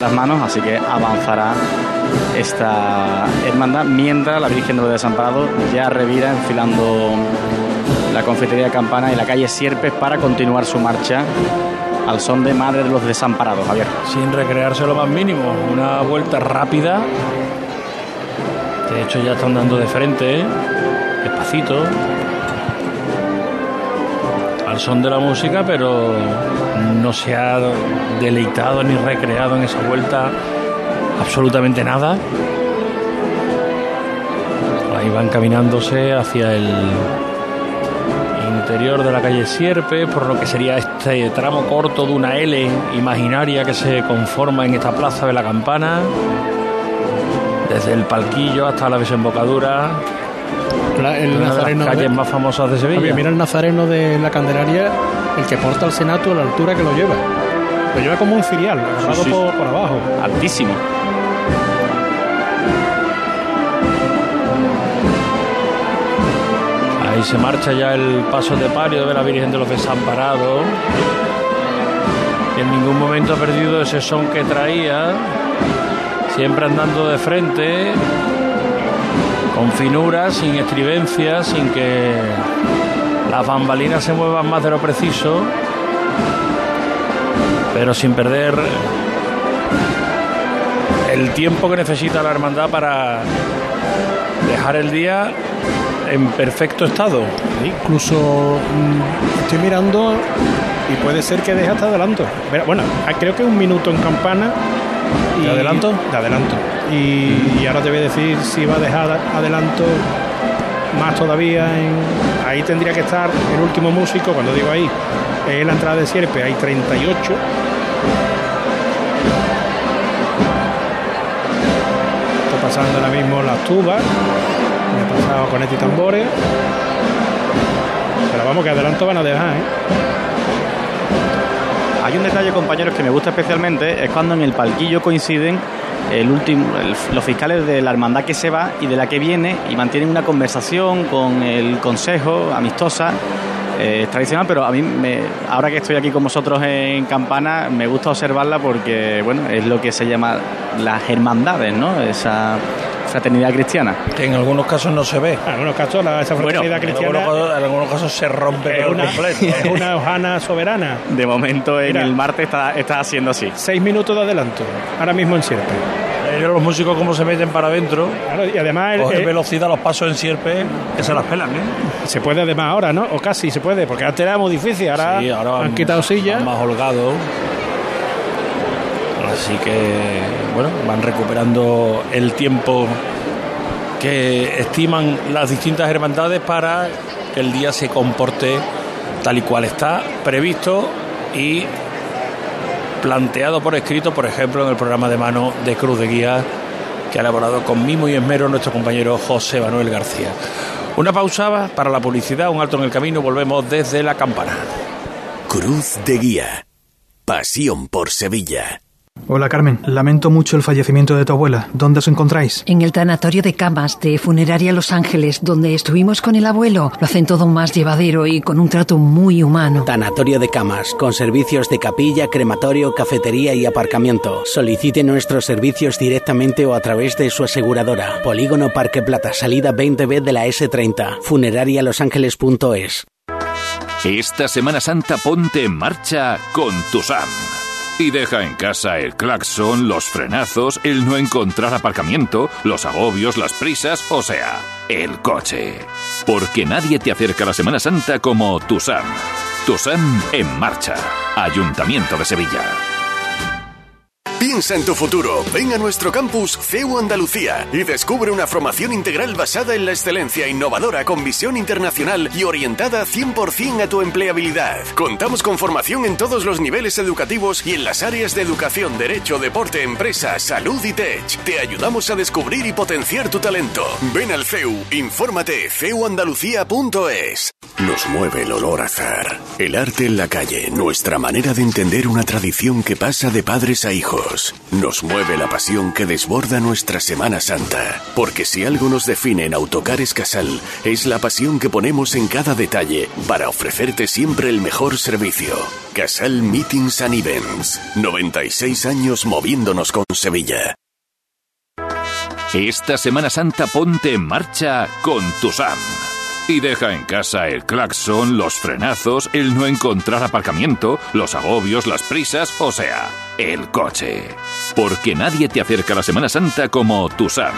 las manos, así que avanzará esta hermandad mientras la Virgen de los Desamparados ya revira enfilando la confitería Campana y la calle Sierpes para continuar su marcha al son de Madre de los Desamparados, Javier. Sin recrearse lo más mínimo, una vuelta rápida. De hecho ya están dando de frente, ¿eh? despacito, al son de la música, pero no se ha deleitado ni recreado en esa vuelta absolutamente nada. Ahí van caminándose hacia el interior de la calle Sierpe, por lo que sería este tramo corto de una L imaginaria que se conforma en esta plaza de la campana, desde el palquillo hasta la desembocadura. El una nazareno de las calles más famosas de Sevilla. Oye, mira el nazareno de la Candelaria, el que porta al Senato a la altura que lo lleva. Lo lleva como un filial, agarrado sí. Por, por abajo. Altísimo. Ahí se marcha ya el paso de palio de la Virgen de los Desamparados. En ningún momento ha perdido ese son que traía. Siempre andando de frente. Con finura, sin estridencia, sin que las bambalinas se muevan más de lo preciso. Pero sin perder el tiempo que necesita la hermandad para dejar el día en perfecto estado. Incluso mm, estoy mirando y puede ser que deje hasta adelanto. Bueno, creo que un minuto en campana. Y, ¿De adelanto? De adelanto. Y, y ahora te voy a decir si va a dejar adelanto más todavía. En, ahí tendría que estar el último músico. Cuando digo ahí, es la entrada de Sierpe, hay 38. Está pasando ahora mismo las tubas. Me pasado con este tambores. Pero vamos, que adelanto van a dejar, ¿eh? Hay un detalle, compañeros, que me gusta especialmente, es cuando en el palquillo coinciden el último, los fiscales de la hermandad que se va y de la que viene y mantienen una conversación con el consejo amistosa. eh, tradicional, pero a mí, me- ahora que estoy aquí con vosotros en Campana, me gusta observarla porque, bueno, es lo que se llama las hermandades, ¿no? Esa fraternidad cristiana. Que en algunos casos no se ve. En algunos casos, la, esa fraternidad cristiana algunos casos, en algunos casos se rompe una, completo. es una hojana soberana. De momento, en Mira. el martes está, está haciendo así. Seis minutos de adelanto, ahora mismo en Sierpe. Ellos los músicos como se meten para adentro, Claro, y además el- cogen eh, velocidad los pasos en sierpe, que se las pelan, ¿eh? se puede además ahora, ¿no? O casi se puede, porque antes era muy difícil, ahora, Sí, ahora han van- quitado sillas. más holgado. Así que, bueno, van recuperando el tiempo que estiman las distintas hermandades para que el día se comporte tal y cual está previsto y planteado por escrito, por ejemplo, en el programa de mano de Cruz de Guía que ha elaborado con mimo y esmero nuestro compañero José Manuel García. Una pausa para la publicidad, un alto en el camino, volvemos desde la campana. Cruz de Guía. Pasión por Sevilla. Hola Carmen, lamento mucho el fallecimiento de tu abuela. ¿Dónde os encontráis? En el tanatorio de camas de Funeraria Los Ángeles, donde estuvimos con el abuelo, lo hacen todo más llevadero y con un trato muy humano. Tanatorio de camas, con servicios de capilla, crematorio, cafetería y aparcamiento. Solicite nuestros servicios directamente o a través de su aseguradora. Polígono Parque Plata, salida 20B de la S30. Funerarialosangeles.es. Esta Semana Santa ponte en marcha con tu SAM. Y deja en casa el claxon, los frenazos, el no encontrar aparcamiento, los agobios, las prisas, o sea, el coche. Porque nadie te acerca a la Semana Santa como tu SAM. Tu SAM en marcha. Ayuntamiento de Sevilla. Piensa en tu futuro. Ven a nuestro campus CEU Andalucía y descubre una formación integral basada en la excelencia innovadora con visión internacional y orientada 100% a tu empleabilidad. Contamos con formación en todos los niveles educativos y en las áreas de educación, derecho, deporte, empresa, salud y tech. Te ayudamos a descubrir y potenciar tu talento. Ven al CEU, infórmate ceuandalucía.es. Nos mueve el olor a azar. El arte en la calle, nuestra manera de entender una tradición que pasa de padres a hijos. Nos mueve la pasión que desborda nuestra Semana Santa. Porque si algo nos define en Autocares Casal, es la pasión que ponemos en cada detalle para ofrecerte siempre el mejor servicio. Casal Meetings and Events. 96 años moviéndonos con Sevilla. Esta Semana Santa ponte en marcha con tu SAM. Y deja en casa el claxon, los frenazos, el no encontrar aparcamiento, los agobios, las prisas, o sea, el coche. Porque nadie te acerca a la Semana Santa como tu SAM.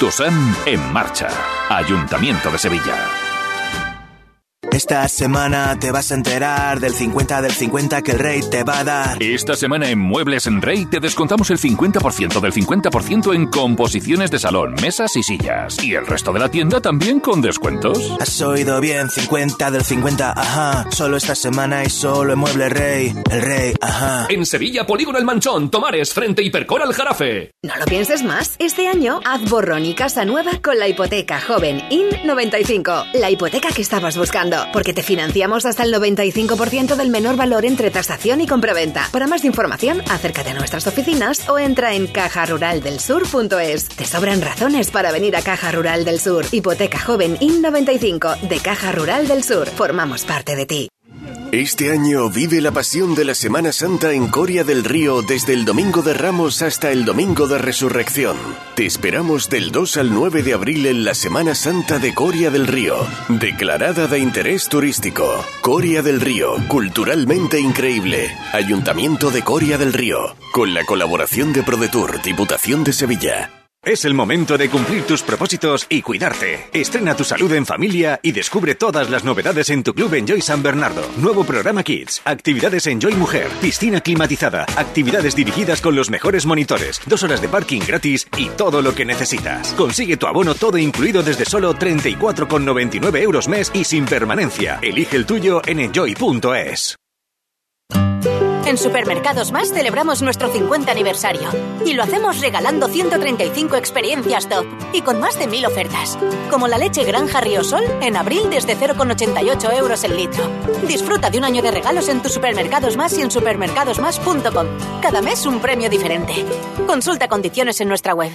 Tu SAM en marcha. Ayuntamiento de Sevilla. Esta semana te vas a enterar del 50 del 50 que el rey te va a dar. Esta semana en Muebles en Rey te descontamos el 50% del 50% en composiciones de salón, mesas y sillas. Y el resto de la tienda también con descuentos. Has oído bien, 50 del 50, ajá. Solo esta semana y solo en Muebles Rey. El rey, ajá. En Sevilla, Polígono El Manchón, Tomares, frente Hipercor al Jarafe. No lo pienses más. Este año haz borrón y casa nueva con la hipoteca joven IN95. La hipoteca que estabas buscando porque te financiamos hasta el 95% del menor valor entre tasación y compraventa. Para más información, acércate a nuestras oficinas o entra en cajaruraldelsur.es. Te sobran razones para venir a Caja Rural del Sur. Hipoteca joven IN95 de Caja Rural del Sur. Formamos parte de ti. Este año vive la pasión de la Semana Santa en Coria del Río desde el Domingo de Ramos hasta el Domingo de Resurrección. Te esperamos del 2 al 9 de abril en la Semana Santa de Coria del Río, declarada de interés turístico. Coria del Río, culturalmente increíble. Ayuntamiento de Coria del Río, con la colaboración de ProDetour, Diputación de Sevilla. Es el momento de cumplir tus propósitos y cuidarte. Estrena tu salud en familia y descubre todas las novedades en tu club Enjoy San Bernardo. Nuevo programa Kids, actividades Enjoy Mujer, piscina climatizada, actividades dirigidas con los mejores monitores, dos horas de parking gratis y todo lo que necesitas. Consigue tu abono todo incluido desde solo 34,99 euros mes y sin permanencia. Elige el tuyo en enjoy.es. En Supermercados Más celebramos nuestro 50 aniversario y lo hacemos regalando 135 experiencias top y con más de 1000 ofertas, como la leche Granja Riosol en abril desde 0,88 euros el litro. Disfruta de un año de regalos en tus Supermercados Más y en supermercadosmás.com. Cada mes un premio diferente. Consulta condiciones en nuestra web.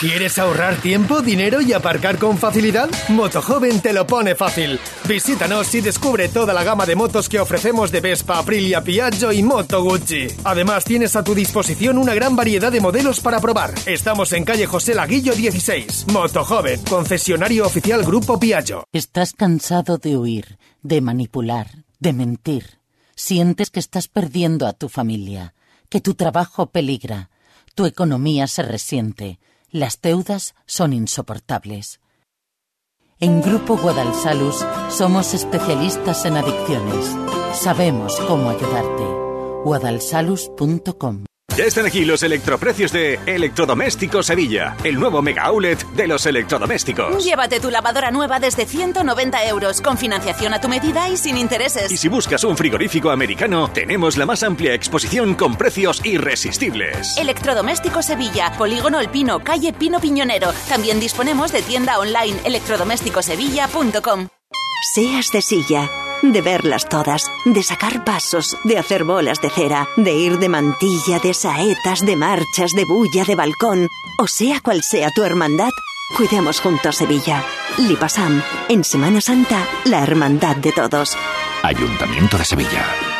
¿Quieres ahorrar tiempo, dinero y aparcar con facilidad? Motojoven te lo pone fácil. Visítanos y descubre toda la gama de motos que ofrecemos de Vespa, Aprilia, Piaggio y Moto Guzzi. Además, tienes a tu disposición una gran variedad de modelos para probar. Estamos en calle José Laguillo 16. Motojoven, concesionario oficial Grupo Piaggio. ¿Estás cansado de huir, de manipular, de mentir? ¿Sientes que estás perdiendo a tu familia, que tu trabajo peligra, tu economía se resiente? Las deudas son insoportables. En Grupo Guadalsalus somos especialistas en adicciones. Sabemos cómo ayudarte. guadalsalus.com Ya están aquí los electroprecios de Electrodomésticos Sevilla, el nuevo mega outlet de los electrodomésticos. Llévate tu lavadora nueva desde 190 euros, con financiación a tu medida y sin intereses. Y si buscas un frigorífico americano, tenemos la más amplia exposición con precios irresistibles. Electrodomésticos Sevilla, Polígono El Pino, calle Pino Piñonero. También disponemos de tienda online electrodomésticosevilla.com. Seas de silla, de verlas todas, de sacar pasos, de hacer bolas de cera, de ir de mantilla, de saetas, de marchas, de bulla, de balcón, o sea cual sea tu hermandad, cuidemos juntos Sevilla. Lipasam, en Semana Santa, la hermandad de todos. Ayuntamiento de Sevilla.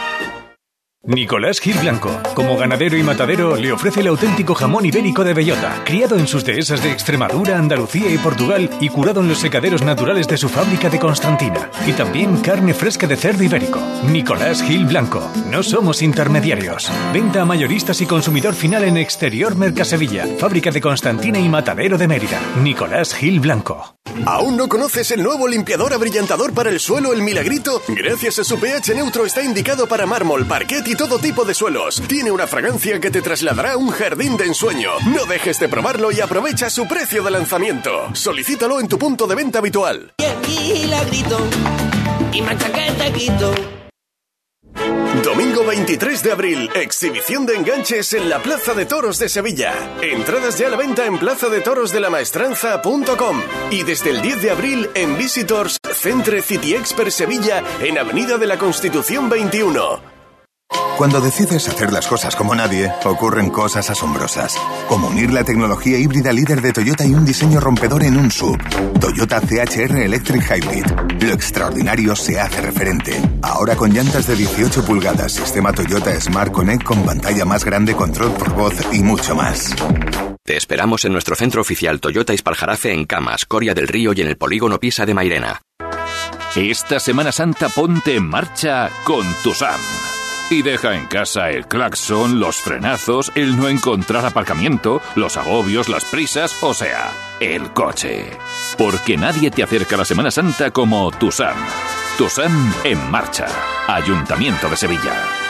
Nicolás Gil Blanco, como ganadero y matadero, le ofrece el auténtico jamón ibérico de bellota, criado en sus dehesas de Extremadura, Andalucía y Portugal y curado en los secaderos naturales de su fábrica de Constantina. Y también carne fresca de cerdo ibérico. Nicolás Gil Blanco. No somos intermediarios. Venta a mayoristas y consumidor final en Exterior Mercasevilla, fábrica de Constantina y matadero de Mérida. Nicolás Gil Blanco. ¿Aún no conoces el nuevo limpiador abrillantador para el suelo El Milagrito? Gracias a su pH neutro está indicado para mármol, parquet y todo tipo de suelos. Tiene una fragancia que te trasladará a un jardín de ensueño. No dejes de probarlo y aprovecha su precio de lanzamiento. Solicítalo en tu punto de venta habitual. Y la grito y. Domingo 23 de abril, exhibición de enganches en la Plaza de Toros de Sevilla. Entradas ya a la venta en plazadetorosdelamaestranza.com y desde el 10 de abril en Visitors Centre City Expert Sevilla en Avenida de la Constitución 21. Cuando decides hacer las cosas como nadie, ocurren cosas asombrosas. Como unir la tecnología híbrida líder de Toyota y un diseño rompedor en un sub. Toyota CHR Electric Hybrid. Lo extraordinario se hace referente. Ahora con llantas de 18 pulgadas, sistema Toyota Smart Connect con pantalla más grande, control por voz y mucho más. Te esperamos en nuestro centro oficial Toyota Ispaljarafe en Camas, Coria del Río y en el polígono Pisa de Mairena. Esta Semana Santa ponte en marcha con tu SAM. Y deja en casa el claxon, los frenazos, el no encontrar aparcamiento, los agobios, las prisas, o sea, el coche. Porque nadie te acerca a la Semana Santa como Tusam. Tusam en marcha. Ayuntamiento de Sevilla.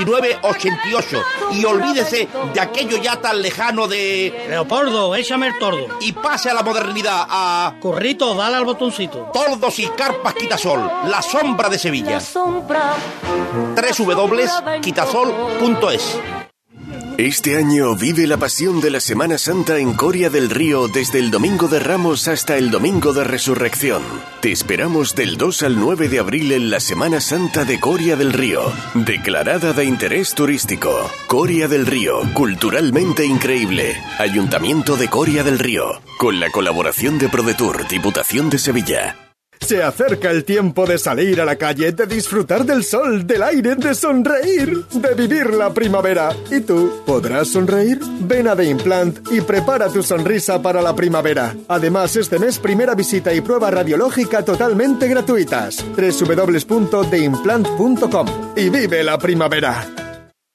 88. Y olvídese de aquello ya tan lejano de Leopoldo, échame el tordo. Y pase a la modernidad a... Corrito, dale al botoncito. Tordos y carpas Quitasol, la sombra de Sevilla. www.quitasol.es este año vive la pasión de la Semana Santa en Coria del Río desde el Domingo de Ramos hasta el Domingo de Resurrección. Te esperamos del 2 al 9 de abril en la Semana Santa de Coria del Río, declarada de interés turístico. Coria del Río, culturalmente increíble. Ayuntamiento de Coria del Río, con la colaboración de ProDetour, Diputación de Sevilla. Se acerca el tiempo de salir a la calle, de disfrutar del sol, del aire, de sonreír, de vivir la primavera. ¿Y tú podrás sonreír? Ven a The Implant y prepara tu sonrisa para la primavera. Además, este mes primera visita y prueba radiológica totalmente gratuitas. www.theimplant.com y vive la primavera.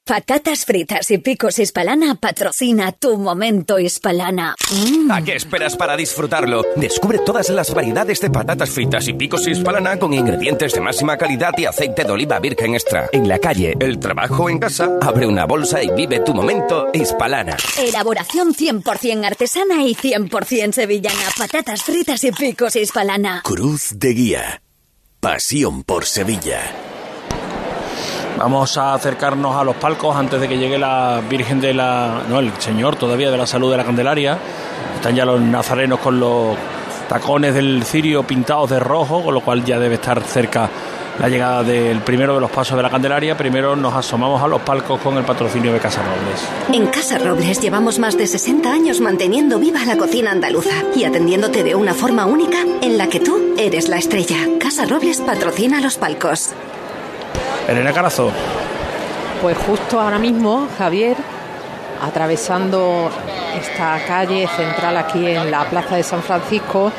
Patatas fritas y picos hispalana patrocina tu momento hispalana. Mm. ¿A qué esperas para disfrutarlo? Descubre todas las variedades de patatas fritas y picos hispalana con ingredientes de máxima calidad y aceite de oliva virgen extra. En la calle, el trabajo o en casa, abre una bolsa y vive tu momento hispalana. Elaboración 100% artesana y 100% sevillana. Patatas fritas y picos hispalana. Cruz de Guía. Pasión por Sevilla. Vamos a acercarnos a los palcos antes de que llegue la Virgen de la. No, el Señor todavía de la Salud de la Candelaria. Están ya los nazarenos con los tacones del cirio pintados de rojo, con lo cual ya debe estar cerca la llegada del primero de los pasos de la Candelaria. Primero nos asomamos a los palcos con el patrocinio de Casa Robles. En Casa Robles llevamos más de 60 años manteniendo viva la cocina andaluza y atendiéndote de una forma única en la que tú eres la estrella. Casa Robles patrocina los palcos. Elena Carazo. Pues justo ahora mismo, Javier, atravesando esta calle central aquí en la Plaza de San Francisco,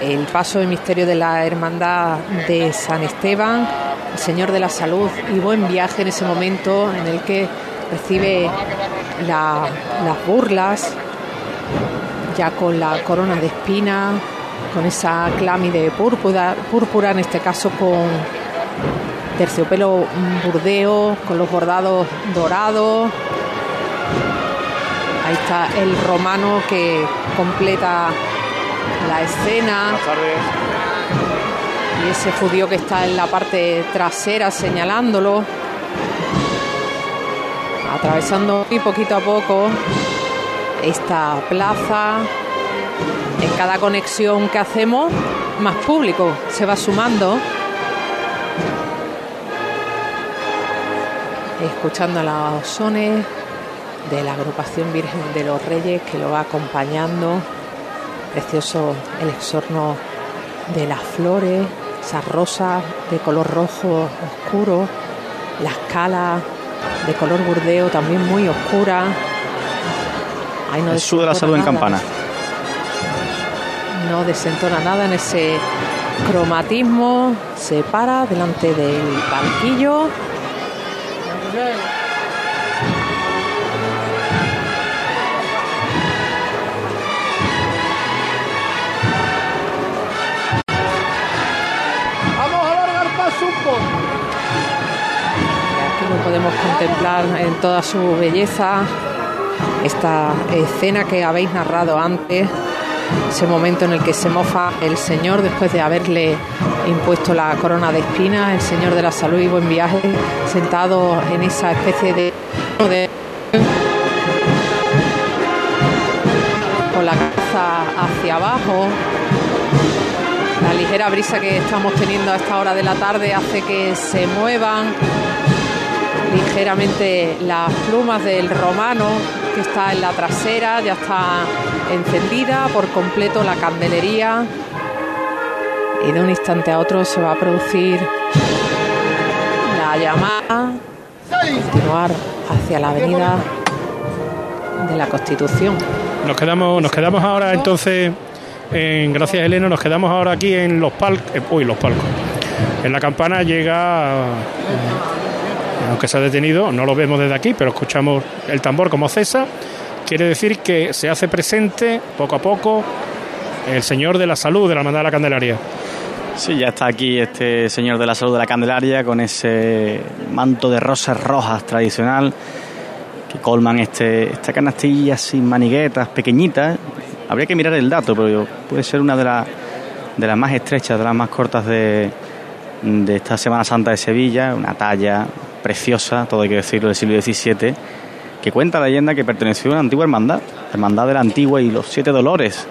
el paso del misterio de la Hermandad de San Esteban, el Señor de la Salud y buen viaje en ese momento en el que recibe las burlas, ya con la corona de espina, con esa clámide púrpura, púrpura en este caso con terciopelo burdeo con los bordados dorados. Ahí está el romano que completa la escena. Y ese judío que está en la parte trasera señalándolo. Atravesando muy poquito a poco esta plaza. En cada conexión que hacemos, más público se va sumando. Escuchando los sones de la agrupación Virgen de los Reyes que lo va acompañando. Precioso el exorno de las flores, esas rosas de color rojo oscuro la escala de color burdeo también muy oscura. Ahí no el de la salud en campana. No desentona nada en ese cromatismo. Se para delante del banquillo. Podemos contemplar en toda su belleza esta escena que habéis narrado antes, ese momento en el que se mofa el Señor después de haberle impuesto la corona de espinas, el Señor de la salud y buen viaje, sentado en esa especie de, con la cabeza hacia abajo. La ligera brisa que estamos teniendo a esta hora de la tarde hace que se muevan ligeramente las plumas del romano que está en la trasera, ya está encendida por completo la candelería. Y de un instante a otro se va a producir la llamada. Continuar hacia la avenida de la Constitución. Nos quedamos, nos quedamos ahora entonces, en, gracias Elena, nos quedamos ahora aquí en los palcos, eh, uy, los palcos. En la campana llega aunque se ha detenido, no lo vemos desde aquí, pero escuchamos el tambor como cesa, quiere decir que se hace presente poco a poco el Señor de la Salud de la Hermandad de la Candelaria. Sí, ya está aquí este Señor de la Salud de la Candelaria con ese manto de rosas rojas tradicional que colman este, esta canastilla sin maniguetas, pequeñitas. Habría que mirar el dato, pero puede ser una de, de las más estrechas, de las más cortas de, de esta Semana Santa de Sevilla, una talla preciosa, todo hay que decirlo, del siglo XVII, que cuenta la leyenda que perteneció a una antigua hermandad, hermandad de la antigua y los siete dolores,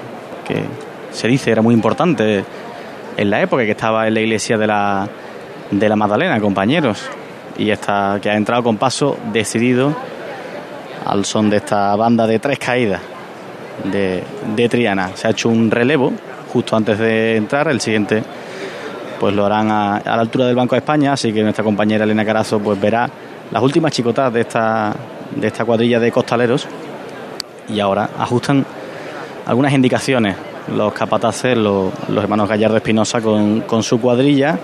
que se dice era muy importante en la época que estaba en la iglesia de la, de la Magdalena, compañeros, y esta que ha entrado con paso decidido al son de esta banda de tres caídas de, de Triana. Se ha hecho un relevo justo antes de entrar, el siguiente pues lo harán a, la altura del Banco de España, así que nuestra compañera Elena Carazo pues verá las últimas chicotas de esta, de esta cuadrilla de costaleros y ahora ajustan algunas indicaciones los capataces, los, hermanos Gallardo Espinosa con, con su cuadrilla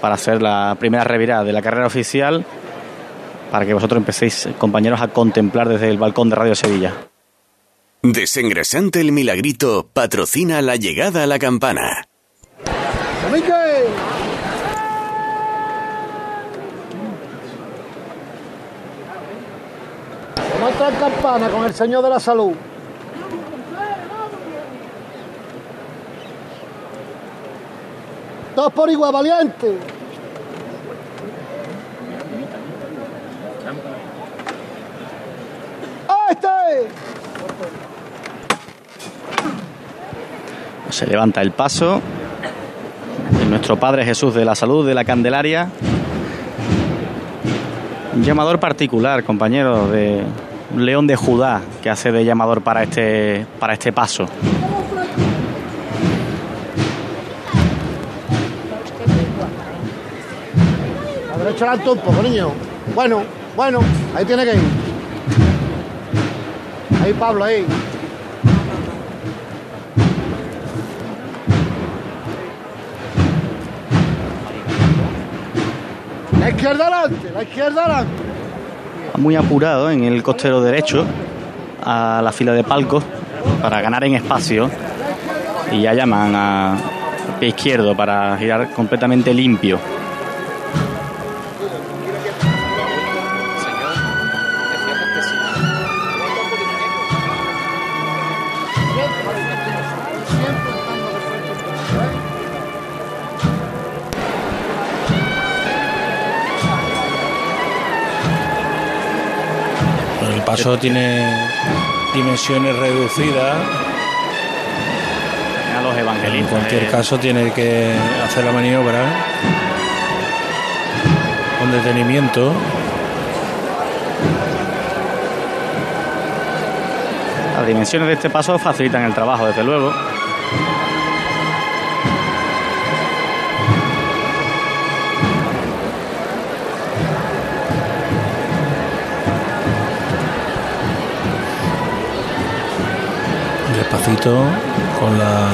para hacer la primera revirada de la carrera oficial para que vosotros empecéis, compañeros, a contemplar desde el balcón de Radio Sevilla. Desengrasante el milagrito patrocina la llegada a la campana. Nuestra campana con el Señor de la Salud. Dos por igual, valiente. ¡Este! Se levanta el paso nuestro Padre Jesús de la Salud de la Candelaria. Un llamador particular, compañero, de león de Judá que hace de llamador para este, para este paso. A derecha alto un poco, niño. Bueno, bueno, ahí tiene que ir. Ahí Pablo, ahí. La izquierda adelante, la izquierda adelante. Muy apurado en el costero derecho a la fila de palcos para ganar en espacio y ya llaman a pie izquierdo para girar completamente limpio. Tiene dimensiones reducidas. A los evangelistas. En cualquier eh. caso tiene que hacer la maniobra con detenimiento. Las dimensiones de este paso facilitan el trabajo, desde luego. Con la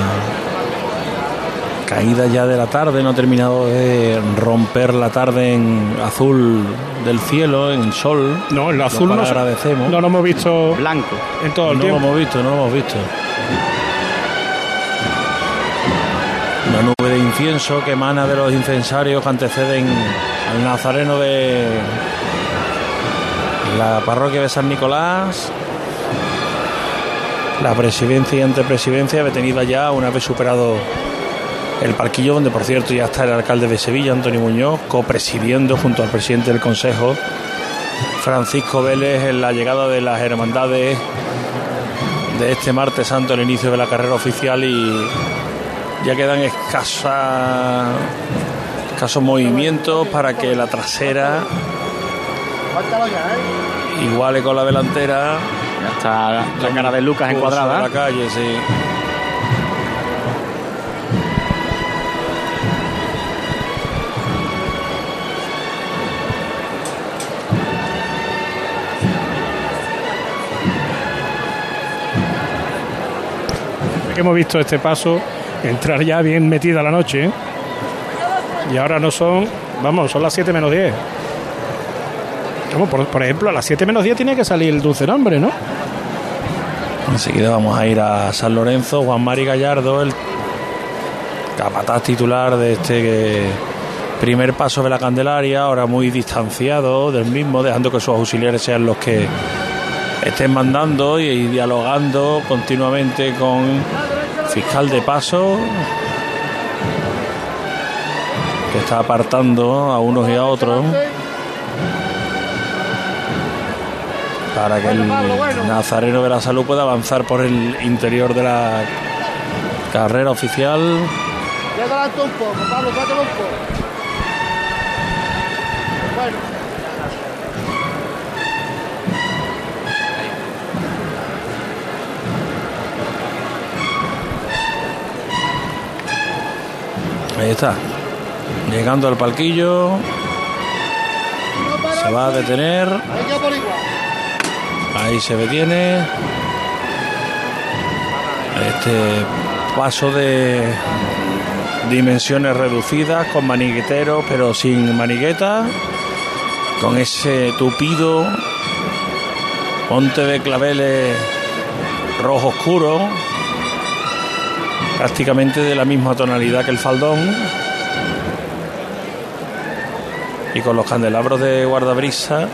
caída ya de la tarde, no ha terminado de romper la tarde en azul del cielo, en sol. No, el azul lo no, agradecemos. no lo hemos visto Blanco. en todo el no tiempo. lo hemos visto, no lo hemos visto. Una nube de incienso que emana de los incensarios que anteceden al nazareno de la parroquia de San Nicolás. La presidencia y antepresidencia detenida ya una vez superado el parquillo, donde por cierto ya está el alcalde de Sevilla, Antonio Muñoz, copresidiendo junto al presidente del Consejo, Francisco Vélez, en la llegada de las hermandades de este martes santo, el inicio de la carrera oficial y ya quedan escasa, escasos movimientos para que la trasera iguale con la delantera. Ya está la cara de Lucas encuadrada. la calle, sí. que hemos visto este paso entrar ya bien metida la noche. ¿eh? Y ahora no son, vamos, son las 7 menos 10. Por, por ejemplo, a las 7 menos 10 tiene que salir el dulce nombre, ¿no? Enseguida vamos a ir a San Lorenzo, Juan Mari Gallardo, el capataz titular de este primer paso de la Candelaria, ahora muy distanciado del mismo, dejando que sus auxiliares sean los que estén mandando y, y dialogando continuamente con fiscal de paso, que está apartando a unos y a otros. Para que el Nazareno de la Salud pueda avanzar por el interior de la carrera oficial. Un poco, Pablo, un poco. Bueno. Ahí está. Llegando al palquillo. Se va a detener. Ahí se detiene. Este paso de dimensiones reducidas con manigueteros pero sin manigueta. Con ese tupido monte de claveles rojo oscuro. Prácticamente de la misma tonalidad que el faldón. Y con los candelabros de guardabrisa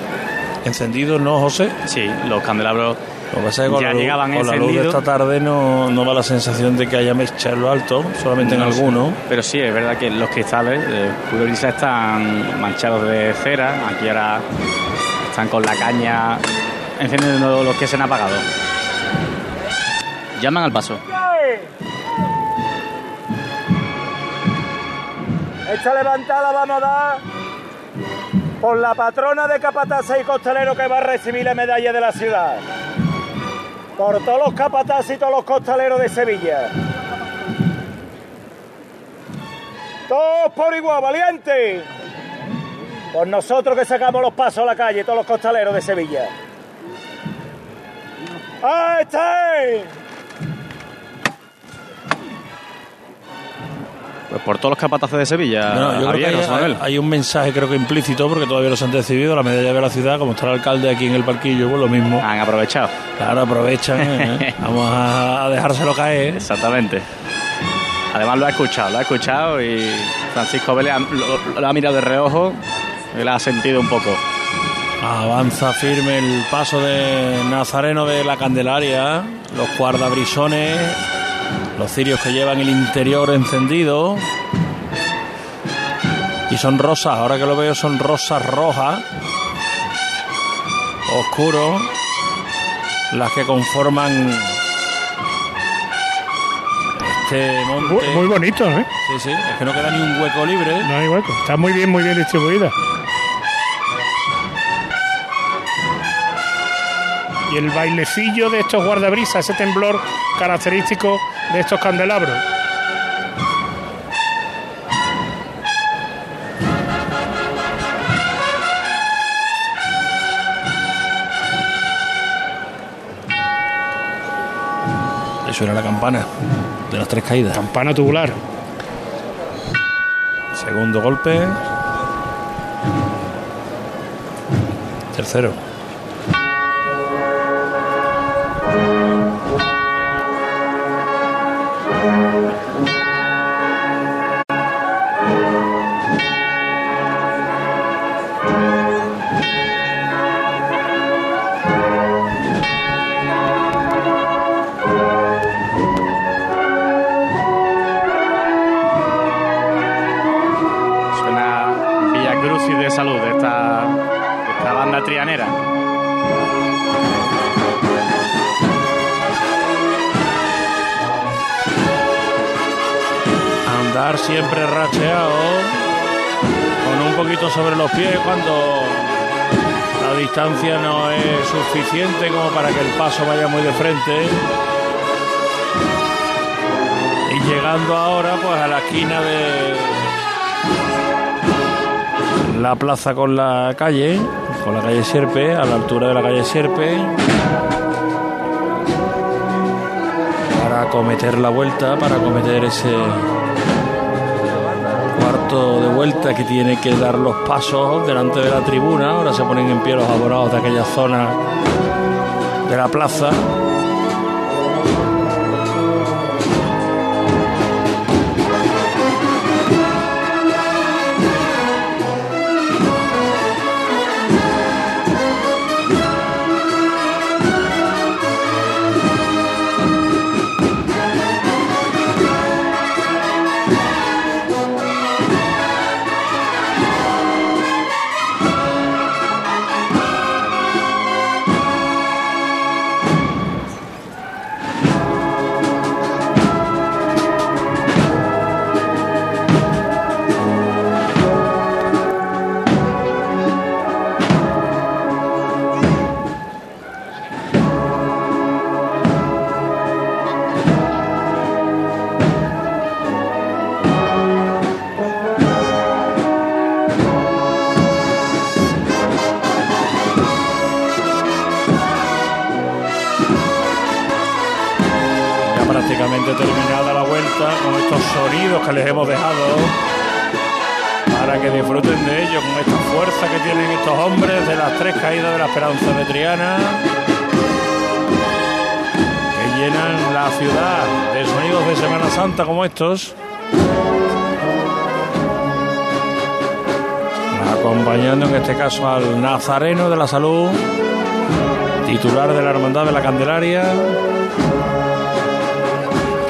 encendidos, ¿no, José? Sí, los candelabros Lo que pasa es que con, ya la, luz- llegaban con la luz de encendidos. esta tarde no, no da la sensación de que haya mecha en lo alto, solamente en No sé. alguno. Pero sí, es verdad que los cristales de puro brisa están manchados de cera. Aquí ahora están con la caña encendiendo los que se han apagado. Llaman al paso. Esta levantada vamos a dar por la patrona de capataces y costaleros que va a recibir la medalla de la ciudad. Por todos los capataces y todos los costaleros de Sevilla. Todos por igual, valiente. Por nosotros que sacamos los pasos a la calle, todos los costaleros de Sevilla. ¡Ahí estáis! Pues por todos los capataces de Sevilla. No, yo creo Javier, que hay, un mensaje creo que implícito porque todavía no se han decidido la medalla de la ciudad como está el alcalde aquí en el parquillo pues lo mismo han aprovechado claro aprovechan ¿eh? vamos a, dejárselo caer Exactamente. Además lo ha escuchado, lo ha escuchado y Francisco Vélez lo, lo ha mirado de reojo y lo ha sentido un poco. avanza firme el paso de Nazareno de la Candelaria los guardabrisones los cirios que llevan el interior encendido y son rosas ahora que lo veo son rosas rojas oscuros las que conforman este monte Muy, muy bonito, ¿eh? Sí, sí, es que no queda ni un hueco libre. No hay hueco. Está muy bien, muy bien distribuida. Y el bailecillo de estos guardabrisas, ese temblor característico de estos candelabros. suena la campana de las tres caídas. Campana tubular. Segundo golpe. Tercero. Los pies cuando la distancia no es suficiente como para que el paso vaya muy de frente. Y llegando ahora pues a la esquina de la plaza con la calle, con la calle Sierpe, a la altura de la calle Sierpe. Para acometer la vuelta, para acometer ese de vuelta que tiene que dar los pasos delante de la tribuna. Ahora se ponen en pie los abonados de aquella zona de la plaza. Acompañando en este caso al Nazareno de la Salud titular de la Hermandad de la Candelaria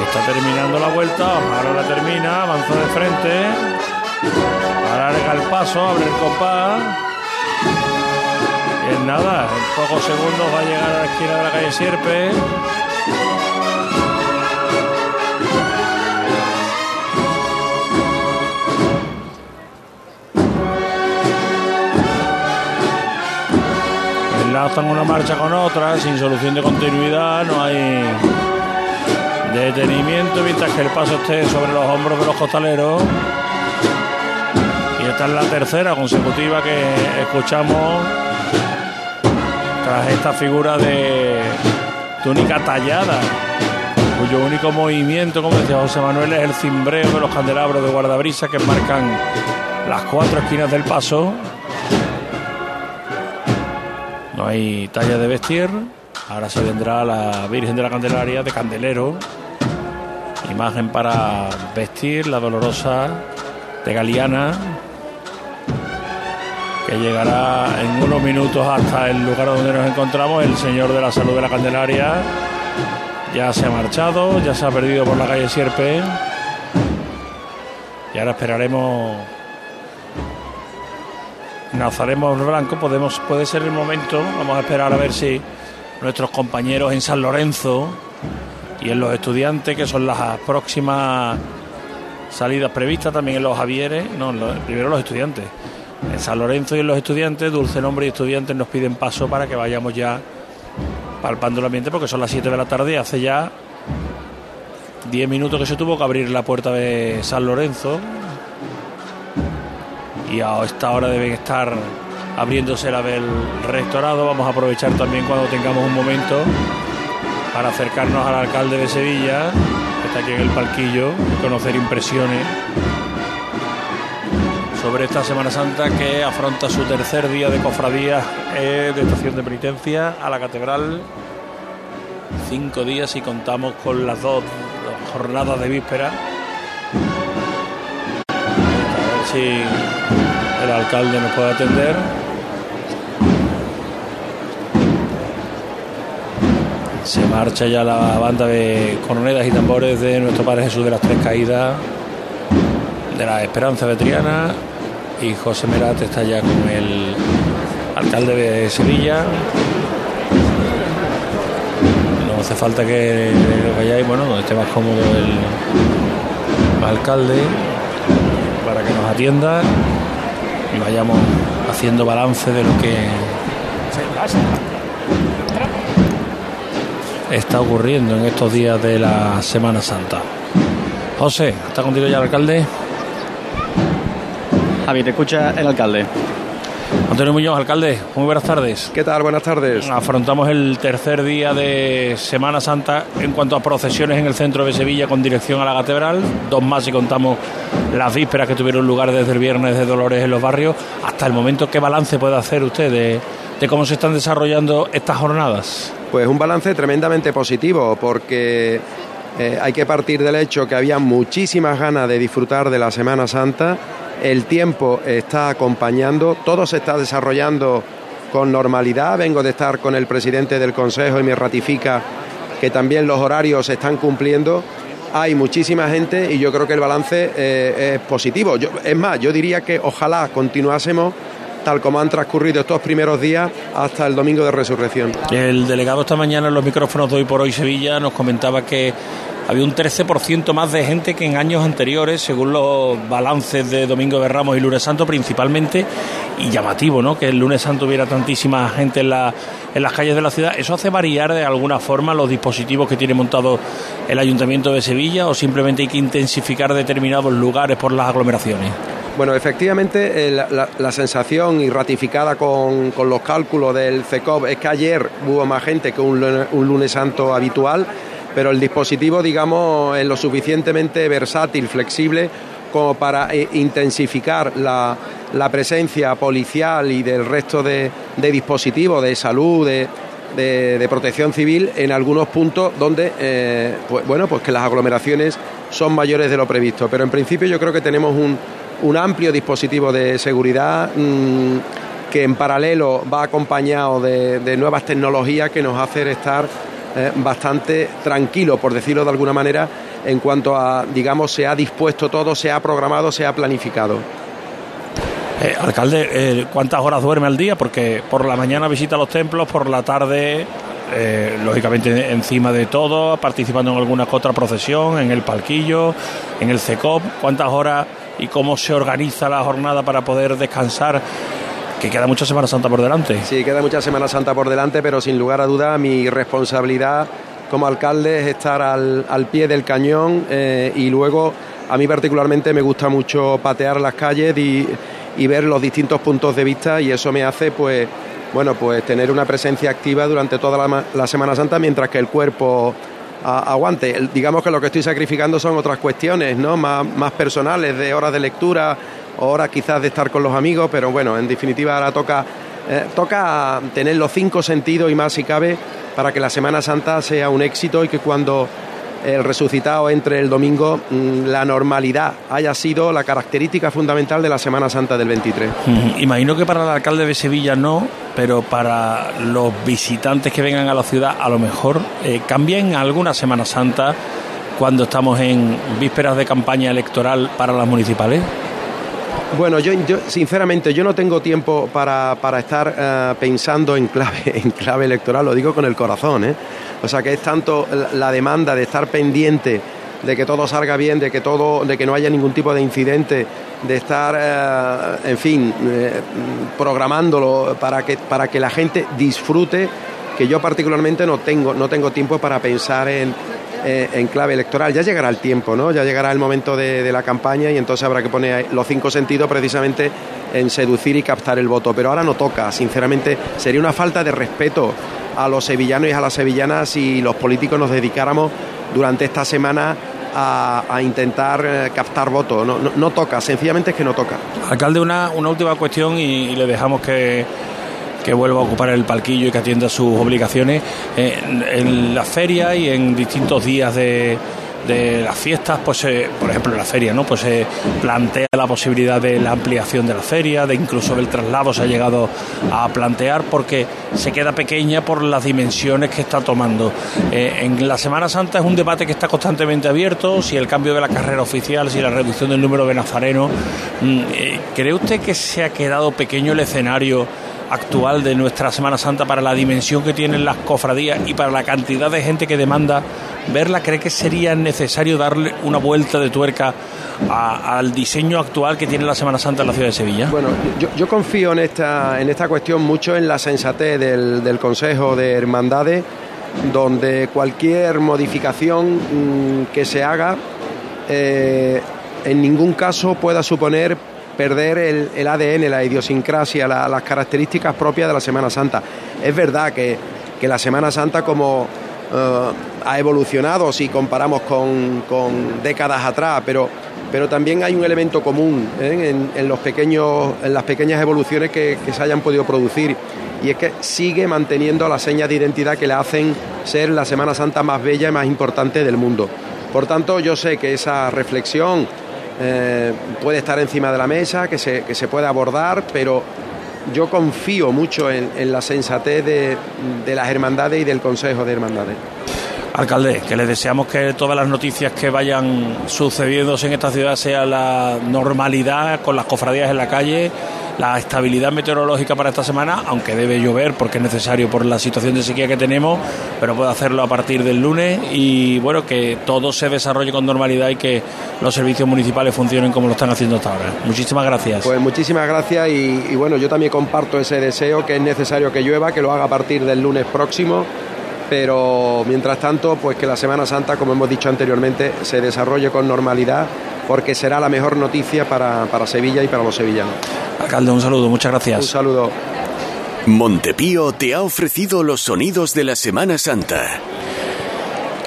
Está terminando la vuelta, ahora la termina, avanza de frente, alarga el paso, abre el compás. Y nada, en pocos segundos va a llegar a la esquina de la calle Sierpe. Enlazan una marcha con otra, sin solución de continuidad, no hay detenimiento mientras que el paso esté sobre los hombros de los costaleros. Y esta es la tercera consecutiva que escuchamos tras esta figura de túnica tallada, cuyo único movimiento, como decía José Manuel, es el cimbreo de los candelabros de guardabrisa que marcan las cuatro esquinas del paso. No hay talla de vestir. Ahora se vendrá la Virgen de la Candelaria de Candelero. Imagen para vestir, la dolorosa de Galiana, que llegará en unos minutos hasta el lugar donde nos encontramos. El Señor de la Salud de la Candelaria ya se ha marchado, ya se ha perdido por la calle Sierpe. Y ahora esperaremos. Nazaremos Blanco, podemos, puede ser el momento. Vamos a esperar a ver si nuestros compañeros en San Lorenzo y en los estudiantes, que son las próximas salidas previstas, también en los Javieres, no, primero los estudiantes. En San Lorenzo y en los estudiantes, Dulce Nombre y estudiantes nos piden paso para que vayamos ya palpando el ambiente, porque son las 7 de la tarde y hace ya 10 minutos que se tuvo que abrir la puerta de San Lorenzo. Y a esta hora deben estar abriéndose la del rectorado. Vamos a aprovechar también cuando tengamos un momento para acercarnos al alcalde de Sevilla, que está aquí en el palquillo, y conocer impresiones sobre esta Semana Santa que afronta su tercer día de cofradía eh, de estación de penitencia a la catedral. Cinco días y contamos con las dos jornadas de víspera. A ver si el alcalde nos puede atender. Se marcha ya la banda de coronedas y tambores de nuestro Padre Jesús de las Tres Caídas, de la Esperanza de Triana, y José Merat está ya con el alcalde de Sevilla. No hace falta que vayáis, bueno, donde esté más cómodo el alcalde para que nos atienda y vayamos haciendo balance de lo que está ocurriendo en estos días de la Semana Santa. José, ¿está contigo ya el alcalde? Javi, te escucha el alcalde. Antonio Muñoz, alcalde, muy buenas tardes. ¿Qué tal? Buenas tardes. Afrontamos el tercer día de Semana Santa en cuanto a procesiones en el centro de Sevilla con dirección a la catedral. Dos más si contamos las vísperas que tuvieron lugar desde el viernes de Dolores en los barrios. Hasta el momento, ¿qué balance puede hacer usted de, de cómo se están desarrollando estas jornadas? Pues un balance tremendamente positivo porque eh, hay que partir del hecho que había muchísimas ganas de disfrutar de la Semana Santa el tiempo está acompañando, todo se está desarrollando con normalidad. Vengo de estar con el presidente del Consejo y me ratifica que también los horarios se están cumpliendo. Hay muchísima gente y yo creo que el balance eh, es positivo. es más, yo diría que ojalá continuásemos tal como han transcurrido estos primeros días hasta el domingo de resurrección. El delegado esta mañana en los micrófonos de hoy por hoy Sevilla nos comentaba que había un 13% más de gente que en años anteriores, según los balances de Domingo de Ramos y Lunes Santo principalmente, y llamativo, ¿no? Que el Lunes Santo hubiera tantísima gente en, la, en las calles de la ciudad. ¿Eso hace variar de alguna forma los dispositivos que tiene montado el Ayuntamiento de Sevilla o simplemente hay que intensificar determinados lugares por las aglomeraciones? Bueno, efectivamente, eh, la, sensación y ratificada con, los cálculos del CECOP es que ayer hubo más gente que un, un lunes santo habitual pero el dispositivo, digamos, es lo suficientemente versátil, flexible, como para eh, intensificar la, presencia policial y del resto de, dispositivos de salud, de, protección civil en algunos puntos donde, eh, pues, bueno, pues que las aglomeraciones son mayores de lo previsto. Pero en principio yo creo que tenemos un, amplio dispositivo de seguridad mm, que en paralelo va acompañado de, nuevas tecnologías que nos hacen estar eh, bastante tranquilo, por decirlo de alguna manera, en cuanto a, digamos, se ha dispuesto todo, se ha programado, se ha planificado. Eh, alcalde, eh, ¿cuántas horas duerme al día? Porque por la mañana visita los templos, por la tarde, lógicamente encima de todo, participando en alguna otra procesión, en el palquillo, en el CECOP. ¿Cuántas horas y cómo se organiza la jornada para poder descansar que queda mucha Semana Santa por delante. Sí, queda mucha Semana Santa por delante, pero sin lugar a duda mi responsabilidad como alcalde es estar al, pie del cañón eh, y luego a mí particularmente me gusta mucho patear las calles y, ver los distintos puntos de vista y eso me hace pues bueno pues tener una presencia activa durante toda la, Semana Santa mientras que el cuerpo aguante. Digamos que lo que estoy sacrificando son otras cuestiones, ¿no? Más, más personales, de horas de lectura, hora quizás de estar con los amigos, pero bueno, en definitiva ahora toca, eh, toca tener los cinco sentidos y más si cabe para que la Semana Santa sea un éxito y que cuando el resucitado entre el domingo, mm, la normalidad haya sido la característica fundamental de la Semana Santa del 23. Imagino que para el alcalde de Sevilla no, pero para los visitantes que vengan a la ciudad a lo mejor eh, cambien alguna Semana Santa cuando estamos en vísperas de campaña electoral para las municipales. Bueno, yo, sinceramente yo no tengo tiempo para, estar eh, pensando en clave, en clave electoral, lo digo con el corazón, ¿eh? O sea que es tanto la demanda de estar pendiente de que todo salga bien, de que todo, de que no haya ningún tipo de incidente, de estar, eh, en fin, programándolo para que, para que la gente disfrute, que yo particularmente no tengo, no tengo tiempo para pensar en, eh, en clave electoral. Ya llegará el tiempo, ¿no? Ya llegará el momento de, la campaña y entonces habrá que poner los cinco sentidos precisamente en seducir y captar el voto. Pero ahora no toca, sinceramente, sería una falta de respeto a los sevillanos y a las sevillanas si los políticos nos dedicáramos durante esta semana a, intentar eh, captar votos. No, toca, sencillamente es que no toca. Alcalde, una, una última cuestión y, le dejamos que, que vuelva a ocupar el palquillo y que atienda sus obligaciones. Eh, en la feria y en distintos días de, de las fiestas, pues eh, por ejemplo la feria, ¿no? Pues se plantea la posibilidad de la ampliación de la feria, de incluso el traslado se ha llegado a plantear porque se queda pequeña por las dimensiones que está tomando. Eh, en la Semana Santa es un debate que está constantemente abierto, si el cambio de la carrera oficial, si la reducción del número de nazarenos. Mm, eh, ¿Cree usted que se ha quedado pequeño el escenario? Actual de nuestra Semana Santa para la dimensión que tienen las cofradías y para la cantidad de gente que demanda verla, ¿cree que sería necesario darle una vuelta de tuerca al diseño actual que tiene la Semana Santa en la ciudad de Sevilla? Bueno, yo, confío en esta, en esta cuestión mucho en la sensatez del, Consejo de Hermandades, donde cualquier modificación mm, que se haga eh, en ningún caso pueda suponer perder el, ADN, la idiosincrasia, las características propias de la Semana Santa. Es verdad que, la Semana Santa como eh, ha evolucionado si comparamos con, décadas atrás, pero, pero también hay un elemento común ¿eh? en, los pequeños, en las pequeñas evoluciones que, se hayan podido producir y es que sigue manteniendo las señas de identidad que le hacen ser la Semana Santa más bella y más importante del mundo. Por tanto, yo sé que esa reflexión eh, puede estar encima de la mesa, que se, que se puede abordar, pero yo confío mucho en, la sensatez de, de, las hermandades y del Consejo de Hermandades. Alcalde, que le deseamos que todas las noticias que vayan sucediéndose en esta ciudad sea la normalidad con las cofradías en la calle la estabilidad meteorológica para esta semana, aunque debe llover porque es necesario por la situación de sequía que tenemos, pero puede hacerlo a partir del lunes y bueno, que todo se desarrolle con normalidad y que los servicios municipales funcionen como lo están haciendo hasta ahora. Muchísimas gracias. Pues muchísimas gracias y, y bueno, yo también comparto ese deseo que es necesario que llueva, que lo haga a partir del lunes próximo pero mientras tanto, pues que la Semana Santa, como hemos dicho anteriormente, se desarrolle con normalidad, porque será la mejor noticia para, para Sevilla y para los sevillanos. Alcalde, un saludo, muchas gracias. Un saludo. Montepío te ha ofrecido los sonidos de la Semana Santa.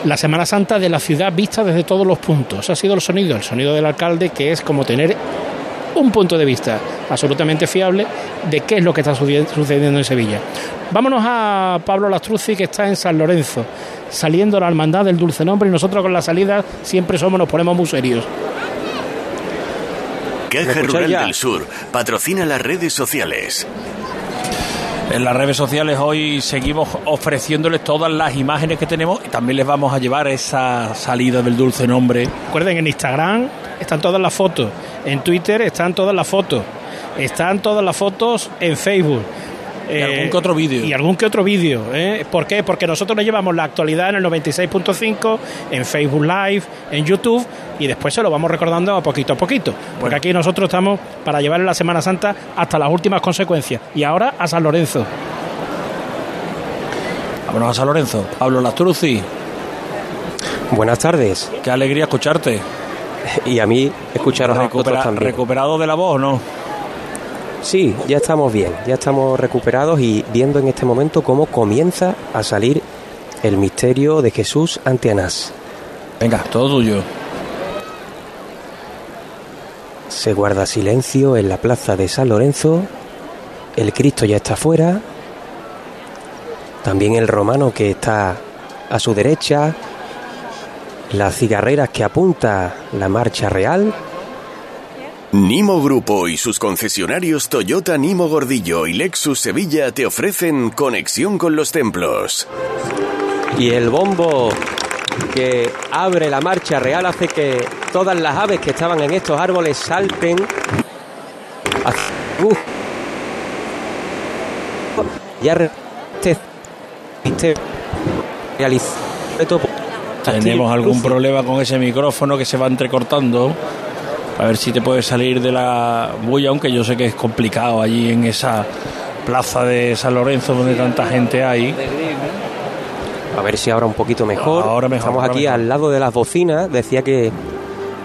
La Semana Santa de la ciudad vista desde todos los puntos. Ha sido el sonido, el sonido del alcalde, que es como tener un punto de vista absolutamente fiable de qué es lo que está sucediendo en Sevilla. Vámonos a Pablo Lastruzzi, que está en San Lorenzo, saliendo la hermandad del Dulce Nombre, y nosotros con la salida siempre somos, nos ponemos muy serios. Caja Rural del Sur patrocina las redes sociales. En las redes sociales hoy seguimos ofreciéndoles todas las imágenes que tenemos y también les vamos a llevar esa salida del dulce nombre. Recuerden, en Instagram están todas las fotos, en Twitter están todas las fotos, están todas las fotos en Facebook. Y algún eh, que otro vídeo. Y algún que otro vídeo. ¿eh? ¿Por qué? Porque nosotros nos llevamos la actualidad en el 96.5, en Facebook Live, en YouTube, y después se lo vamos recordando a poquito a poquito. Porque aquí nosotros estamos para llevar la Semana Santa hasta las últimas consecuencias. Y ahora a San Lorenzo. Vámonos a San Lorenzo. Pablo Lastruzzi. Buenas tardes. Qué alegría escucharte. Y a mí escucharos a también. ¿Recuperado de la voz no? Sí, ya estamos bien, ya estamos recuperados y viendo en este momento cómo comienza a salir el misterio de Jesús ante Anás. Venga, todo tuyo. Se guarda silencio en la plaza de San Lorenzo. El Cristo ya está fuera. También el romano que está a su derecha. Las cigarreras que apunta la marcha real. Nimo Grupo y sus concesionarios Toyota Nimo Gordillo y Lexus Sevilla te ofrecen conexión con los templos. Y el bombo que abre la marcha real hace que todas las aves que estaban en estos árboles salten. Ya Tenemos algún problema con ese micrófono que se va entrecortando a ver si te puedes salir de la bulla, aunque yo sé que es complicado allí en esa plaza de San Lorenzo donde tanta gente hay. A ver si ahora un poquito mejor. Ahora mejor Estamos aquí al lado de las bocinas. Decía que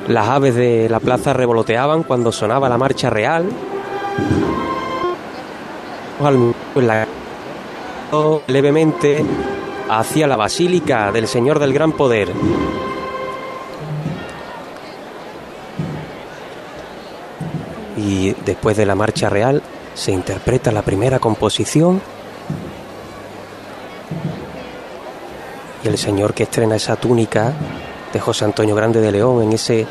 las aves de la plaza revoloteaban cuando sonaba la marcha real. levemente hacia la Basílica del Señor del Gran Poder. Y después de la marcha real se interpreta la primera composición y el Señor que estrena esa túnica de José Antonio Grande de León en ese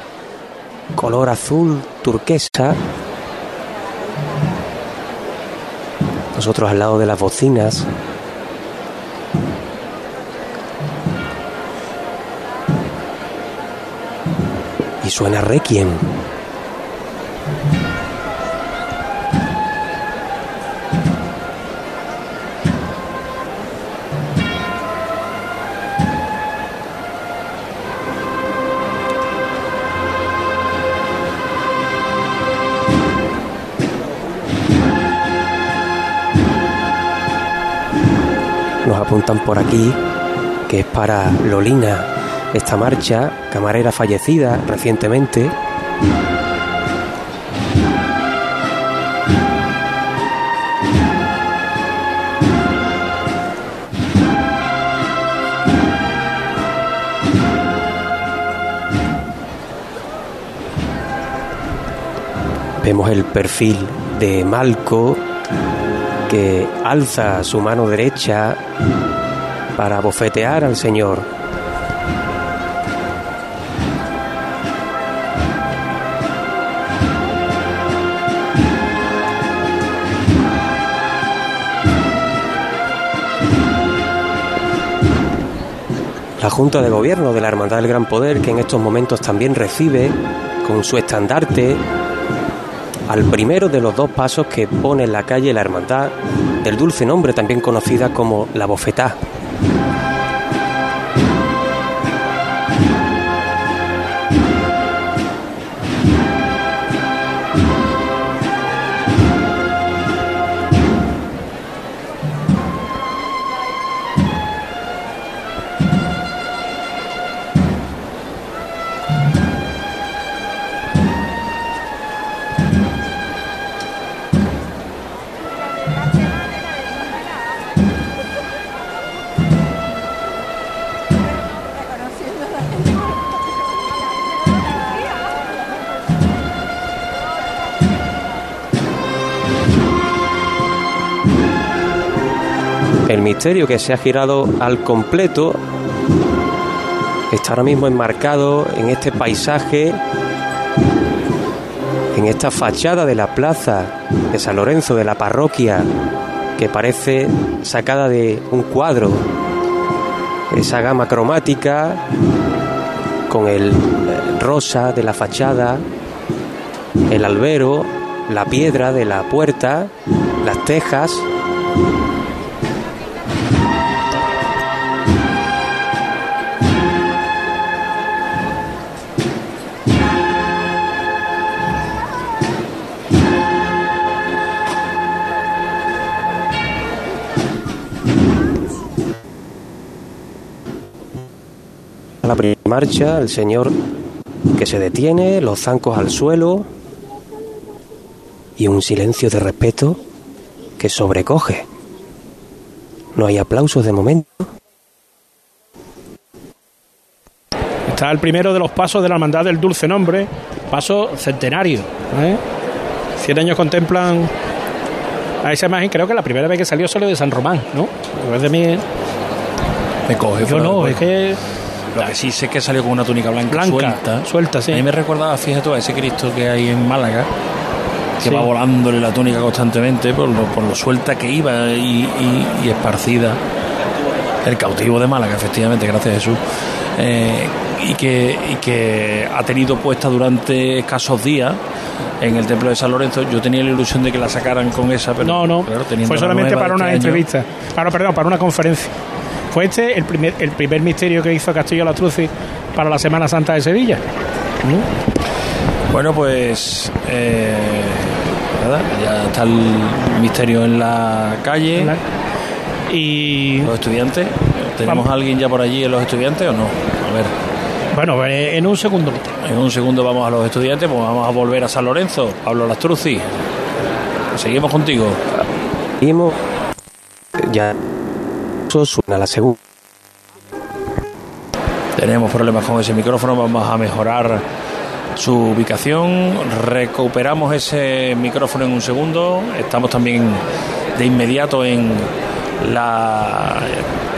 color azul turquesa. Nosotros al lado de las bocinas. Y suena Requiem. Nos apuntan por aquí que es para Lolina esta marcha, camarera fallecida recientemente. Vemos el perfil de Malco que alza su mano derecha para bofetear al Señor. La Junta de Gobierno de la Hermandad del Gran Poder, que en estos momentos también recibe con su estandarte al primero de los dos pasos que pone en la calle la Hermandad del Dulce Nombre, también conocida como la Bofetá. Misterio que se ha girado al completo está ahora mismo enmarcado en este paisaje, en esta fachada de la plaza de San Lorenzo, de la parroquia, que parece sacada de un cuadro. Esa gama cromática con el rosa de la fachada, el albero, la piedra de la puerta, las tejas. La primera marcha, el señor que se detiene, los zancos al suelo y un silencio de respeto que sobrecoge. No hay aplausos de momento. Está el primero de los pasos de la hermandad del dulce nombre, paso centenario. ¿eh? Cien años contemplan a esa imagen, creo que la primera vez que salió solo de San Román, ¿no? Es de mí. ¿eh? Me coge. Yo no, es que Lo que sí sé que salió con una túnica blanca, Blanca, suelta. suelta, sí. A mí me recordaba, fíjate, a ese Cristo que hay en Málaga, que Sí. va volándole la túnica constantemente por lo, por lo suelta que iba y, y- y esparcida. El cautivo de Málaga, efectivamente, gracias a Jesús. Eh, y, que, y que ha tenido puesta durante escasos días en el templo de San Lorenzo. Yo tenía la ilusión de que la sacaran con esa, pero no, no. claro, Fue la solamente para de una este año- entrevista. Ah, no, perdón, para una conferencia. Fue este el primer, el primer misterio que hizo Castillo Lastruzzi para la Semana Santa de Sevilla. Bueno, pues eh, nada, ya está el misterio en la calle. Y los estudiantes. ¿Tenemos Vamos. a alguien ya por allí en los estudiantes o no? A ver. Bueno, eh, en un segundo. En un segundo vamos a los estudiantes, pues vamos a volver a San Lorenzo. Pablo Lastruzzi. Seguimos contigo. Seguimos. Ya Suena la segunda. Tenemos problemas con ese micrófono, vamos a mejorar su ubicación. Recuperamos ese micrófono en un segundo. Estamos también de inmediato en la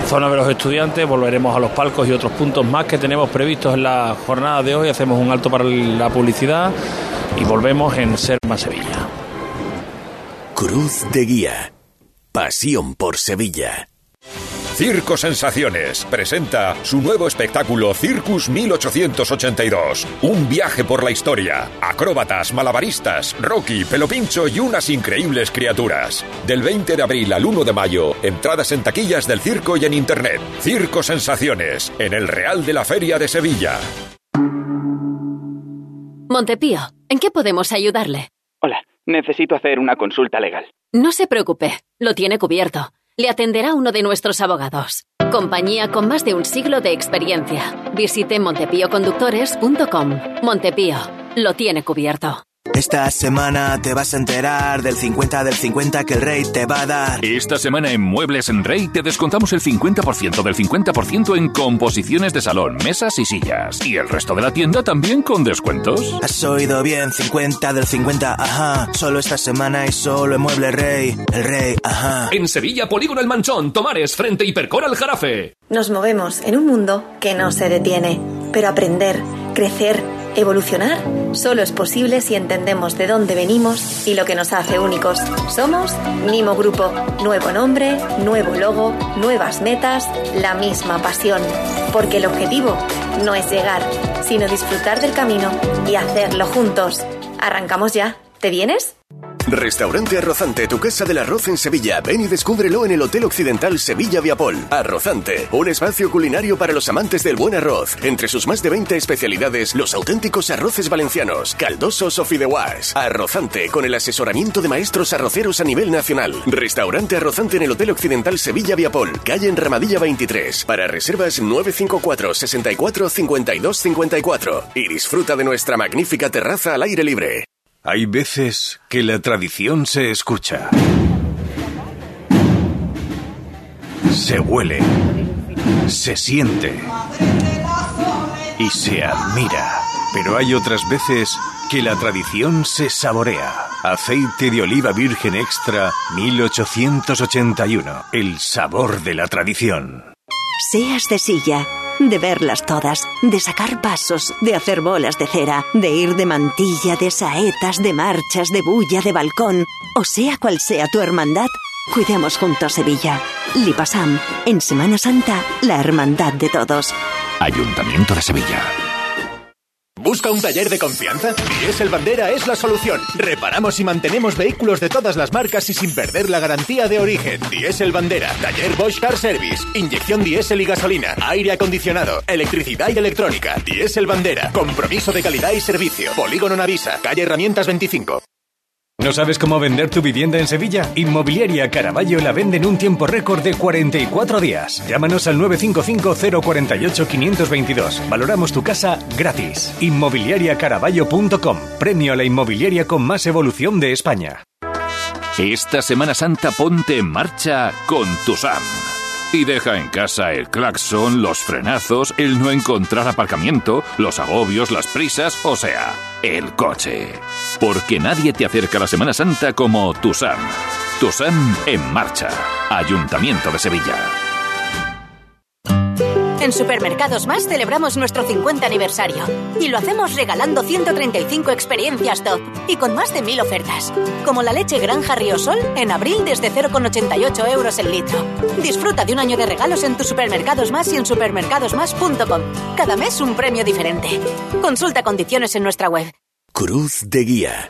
zona de los estudiantes. Volveremos a los palcos y otros puntos más que tenemos previstos en la jornada de hoy. Hacemos un alto para la publicidad y volvemos en Serma Sevilla. Cruz de Guía. Pasión por Sevilla. Circo Sensaciones presenta su nuevo espectáculo Circus 1882. Un viaje por la historia. Acróbatas, malabaristas, Rocky, Pelopincho y unas increíbles criaturas. Del 20 de abril al 1 de mayo, entradas en taquillas del circo y en internet. Circo Sensaciones, en el Real de la Feria de Sevilla. Montepío, ¿en qué podemos ayudarle? Hola, necesito hacer una consulta legal. No se preocupe, lo tiene cubierto le atenderá uno de nuestros abogados. Compañía con más de un siglo de experiencia. Visite montepíoconductores.com. Montepío, lo tiene cubierto. Esta semana te vas a enterar del 50 del 50 que el rey te va a dar. Esta semana en Muebles en Rey te descontamos el 50% del 50% en composiciones de salón, mesas y sillas. Y el resto de la tienda también con descuentos. Has oído bien, 50 del 50, ajá. Solo esta semana y solo en Muebles Rey. El rey, ajá. En Sevilla, Polígono El Manchón, Tomares, frente Hipercor al Jarafe. Nos movemos en un mundo que no se detiene. Pero aprender, crecer, Evolucionar solo es posible si entendemos de dónde venimos y lo que nos hace únicos. Somos Mimo Grupo. Nuevo nombre, nuevo logo, nuevas metas, la misma pasión. Porque el objetivo no es llegar, sino disfrutar del camino y hacerlo juntos. ¿Arrancamos ya? ¿Te vienes? Restaurante Arrozante, tu casa del arroz en Sevilla. Ven y descúbrelo en el Hotel Occidental Sevilla Viapol. Arrozante, un espacio culinario para los amantes del buen arroz. Entre sus más de 20 especialidades, los auténticos arroces valencianos, caldosos o fideuás. Arrozante, con el asesoramiento de maestros arroceros a nivel nacional. Restaurante Arrozante en el Hotel Occidental Sevilla Viapol, calle en Ramadilla 23. Para reservas 954 64 52 54. Y disfruta de nuestra magnífica terraza al aire libre. Hay veces que la tradición se escucha. Se huele. Se siente. Y se admira. Pero hay otras veces que la tradición se saborea. Aceite de oliva virgen extra 1881. El sabor de la tradición. Seas de silla de verlas todas, de sacar pasos, de hacer bolas de cera, de ir de mantilla, de saetas, de marchas, de bulla, de balcón, o sea cual sea tu hermandad, cuidemos juntos Sevilla. Lipasam, en Semana Santa, la hermandad de todos. Ayuntamiento de Sevilla. ¿Busca un taller de confianza? Diesel Bandera es la solución. Reparamos y mantenemos vehículos de todas las marcas y sin perder la garantía de origen. Diesel Bandera, taller Bosch Car Service, inyección diésel y gasolina, aire acondicionado, electricidad y electrónica. Diesel Bandera, compromiso de calidad y servicio. Polígono Navisa, calle Herramientas 25. ¿No sabes cómo vender tu vivienda en Sevilla? Inmobiliaria Caraballo la vende en un tiempo récord de 44 días. Llámanos al 955-048-522. Valoramos tu casa gratis. Inmobiliariacaraballo.com. Premio a la inmobiliaria con más evolución de España. Esta Semana Santa ponte en marcha con tu SAM. Y deja en casa el claxon, los frenazos, el no encontrar aparcamiento, los agobios, las prisas, o sea, el coche. Porque nadie te acerca a la Semana Santa como Tusam. Tusam en marcha. Ayuntamiento de Sevilla. En Supermercados Más celebramos nuestro 50 aniversario y lo hacemos regalando 135 experiencias top y con más de 1000 ofertas, como la leche Granja Sol en abril desde 0,88 euros el litro. Disfruta de un año de regalos en tus Supermercados Más y en supermercadosmás.com. Cada mes un premio diferente. Consulta condiciones en nuestra web. Cruz de Guía.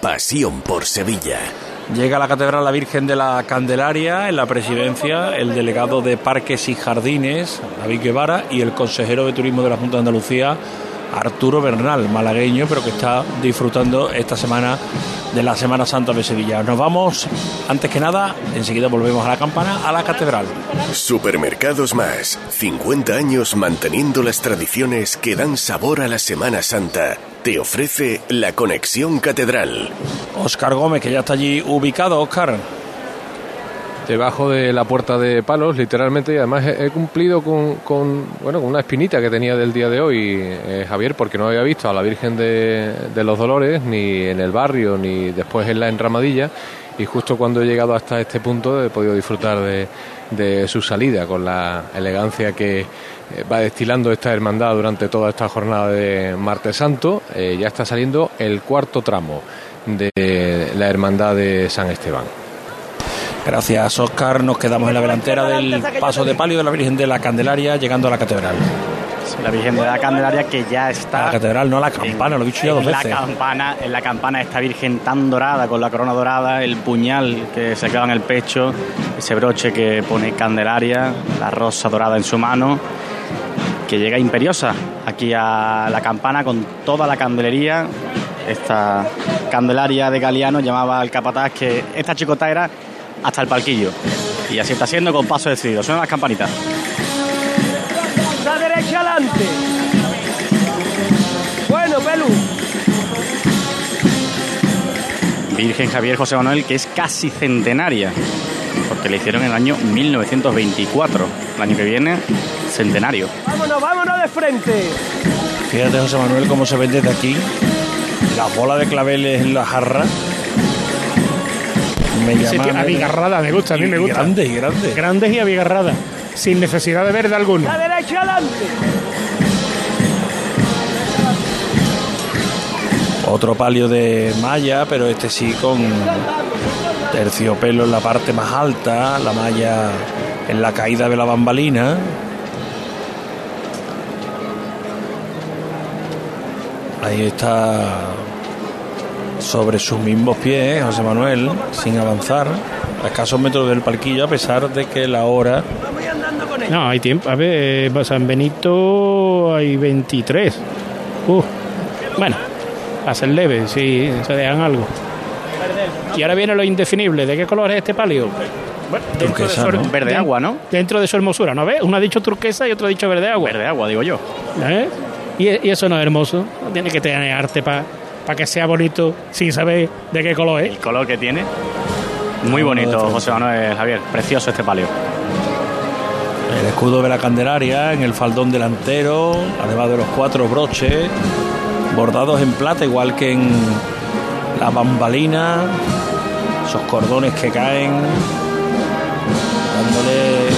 Pasión por Sevilla. Llega a la Catedral la Virgen de la Candelaria en la presidencia el delegado de Parques y Jardines, David Guevara, y el consejero de Turismo de la Junta de Andalucía, Arturo Bernal, malagueño, pero que está disfrutando esta semana de la Semana Santa de Sevilla. Nos vamos, antes que nada, enseguida volvemos a la campana, a la catedral. Supermercados Más, 50 años manteniendo las tradiciones que dan sabor a la Semana Santa. Te ofrece la conexión catedral. Óscar Gómez, que ya está allí ubicado, Óscar. Debajo de la puerta de palos, literalmente, y además he, cumplido con, bueno, con una espinita que tenía del día de hoy, eh, Javier, porque no había visto a la Virgen de, de los Dolores ni en el barrio, ni después en la enramadilla, y justo cuando he llegado hasta este punto he podido disfrutar de, de su salida con la elegancia que eh, va destilando esta hermandad durante toda esta jornada de Martes Santo. Eh, ya está saliendo el cuarto tramo de la hermandad de San Esteban. Gracias, Oscar. Nos quedamos en la delantera del paso de palio de la Virgen de la Candelaria, llegando a la catedral. La Virgen de la Candelaria que ya está. La catedral, no la campana, lo he dicho ya dos en veces. La campana, en la campana esta Virgen tan dorada, con la corona dorada, el puñal que se clava en el pecho, ese broche que pone Candelaria, la rosa dorada en su mano, que llega imperiosa aquí a la campana con toda la candelería. Esta Candelaria de Galeano llamaba al capataz que esta chicota era hasta el palquillo. Y así está siendo con paso decidido. Suenan las campanitas. La derecha adelante. Bueno, Pelu. Virgen Javier José Manuel, que es casi centenaria, porque le hicieron en el año 1924. El año que viene, centenario. Vámonos, vámonos de frente. Fíjate, José Manuel, cómo se ven desde aquí. La bola de claveles en la jarra. Me abigarrada, me gusta, a mí me gusta. Grandes y grandes. Grandes y abigarradas, sin necesidad de verde alguno. La derecha adelante. Otro palio de malla, pero este sí con terciopelo en la parte más alta, la malla en la caída de la bambalina. Ahí está sobre sus mismos pies José Manuel, sin avanzar, a escasos metros del palquillo, a pesar de que la hora No, hay tiempo. A ver, eh, San Benito hay 23. Uh, bueno, hacen leve, sí, se dejan algo. Y ahora viene lo indefinible. ¿De qué color es este palio? Bueno, dentro de, Turquesa, su, ¿no? Verde agua, ¿no? Dentro de su hermosura, ¿no ves? Uno ha dicho turquesa y otro ha dicho verde agua. Verde agua, digo yo. ¿Eh? Y, y eso no es hermoso. No tiene que tener arte para que sea bonito sin saber de qué color es. El color que tiene. Muy bonito, José Manuel Javier. Precioso este palio. El escudo de la Candelaria en el faldón delantero, además de los cuatro broches bordados en plata, igual que en la bambalina, esos cordones que caen, dándole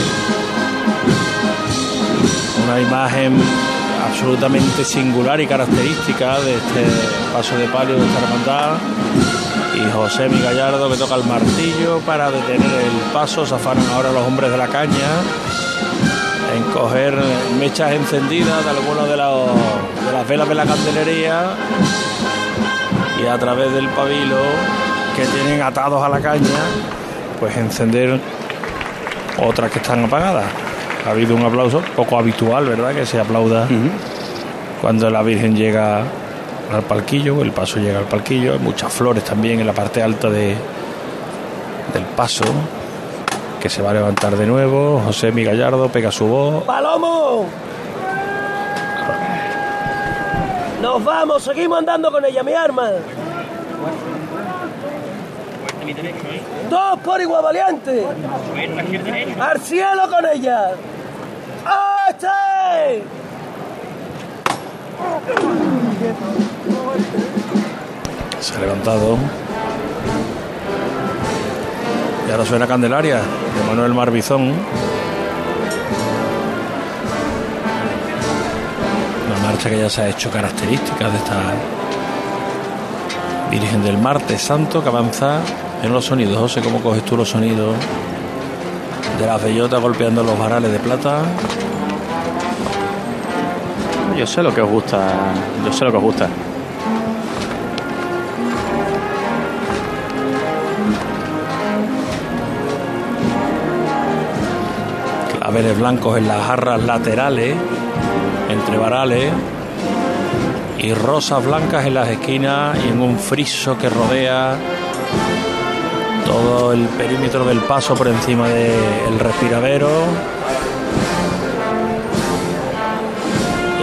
una imagen absolutamente singular y característica de este paso de palio de esta hermandad. Y José Mi Gallardo que toca el martillo para detener el paso, zafaron ahora los hombres de la caña en coger mechas encendidas de algunas de, de las velas de la candelería y a través del pabilo que tienen atados a la caña, pues encender otras que están apagadas. Ha habido un aplauso poco habitual, ¿verdad? Que se aplauda cuando la Virgen llega al palquillo, el paso llega al palquillo, hay muchas flores también en la parte alta de, del paso que se va a levantar de nuevo. José Mi Gallardo pega su voz. ¡Palomo! Nos vamos, seguimos andando con ella, mi arma. Dos por igual valiente. Al cielo con ella. ¡Este! Se ha levantado. Y ahora suena Candelaria de Manuel Marbizón. Una marcha que ya se ha hecho característica de esta Virgen del Martes Santo que avanza en los sonidos. José, ¿cómo coges tú los sonidos de las bellotas golpeando los varales de plata? Yo sé lo que os gusta. Yo sé lo que os gusta. claveles blancos en las jarras laterales, entre varales, y rosas blancas en las esquinas y en un friso que rodea todo el perímetro del paso por encima del respiradero.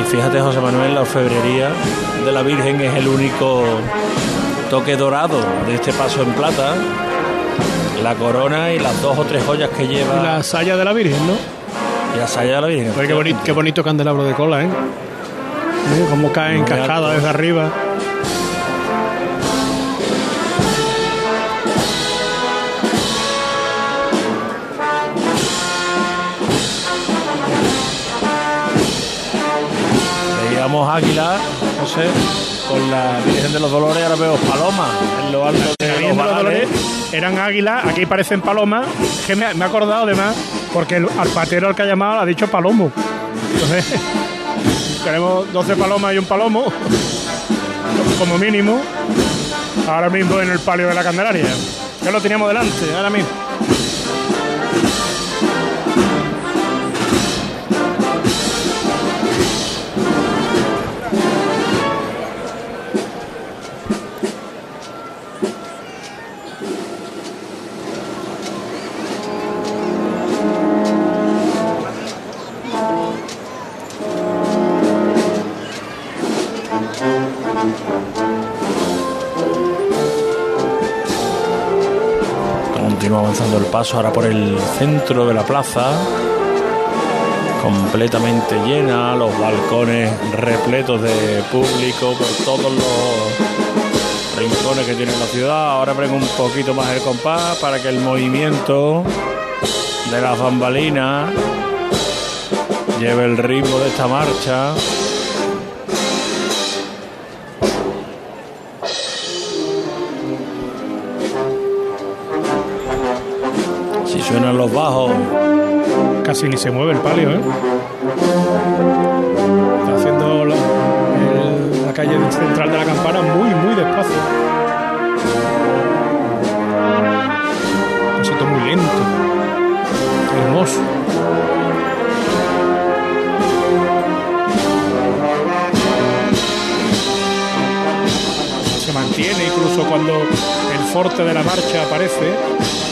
Fíjate, José Manuel, la orfebrería de la Virgen es el único toque dorado de este paso en plata. la corona y las dos o tres joyas que lleva. Y la saya de la Virgen, ¿no? Y la saya de la Virgen. Oye, qué, bonito, qué bonito candelabro de cola, ¿eh? Cómo cae en Muy cascada alto. desde arriba. Veíamos águila, no sé, con la Virgen de los Dolores, ahora veo palomas en lo alto de los los. Dolores eran águilas, aquí parecen palomas. Que me, me he acordado además, porque el, al patero al que ha llamado ha dicho palomo. Entonces, tenemos 12 palomas y un palomo, como mínimo, ahora mismo en el palio de la Candelaria. Ya lo teníamos delante, ahora mismo. Paso ahora por el centro de la plaza, completamente llena, los balcones repletos de público por todos los rincones que tiene la ciudad. Ahora prendo un poquito más el compás para que el movimiento de las bambalinas lleve el ritmo de esta marcha. Suenan los bajos. Casi ni se mueve el palio, ¿eh? Está haciendo la, la calle central de la campana muy, muy despacio. Un pasito muy lento. Hermoso. Se mantiene incluso cuando el forte de la marcha aparece.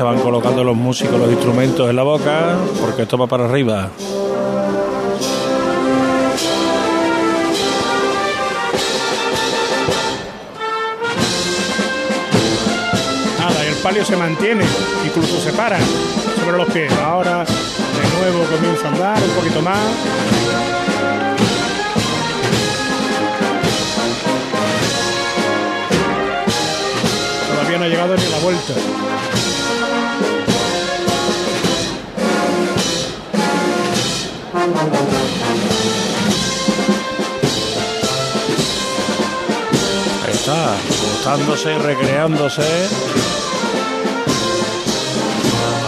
Se van colocando los músicos, los instrumentos en la boca, porque esto va para arriba. Nada, el palio se mantiene, incluso se para sobre los pies. Ahora de nuevo comienza a andar un poquito más. Todavía no ha llegado ni la vuelta. Está, gustándose y recreándose.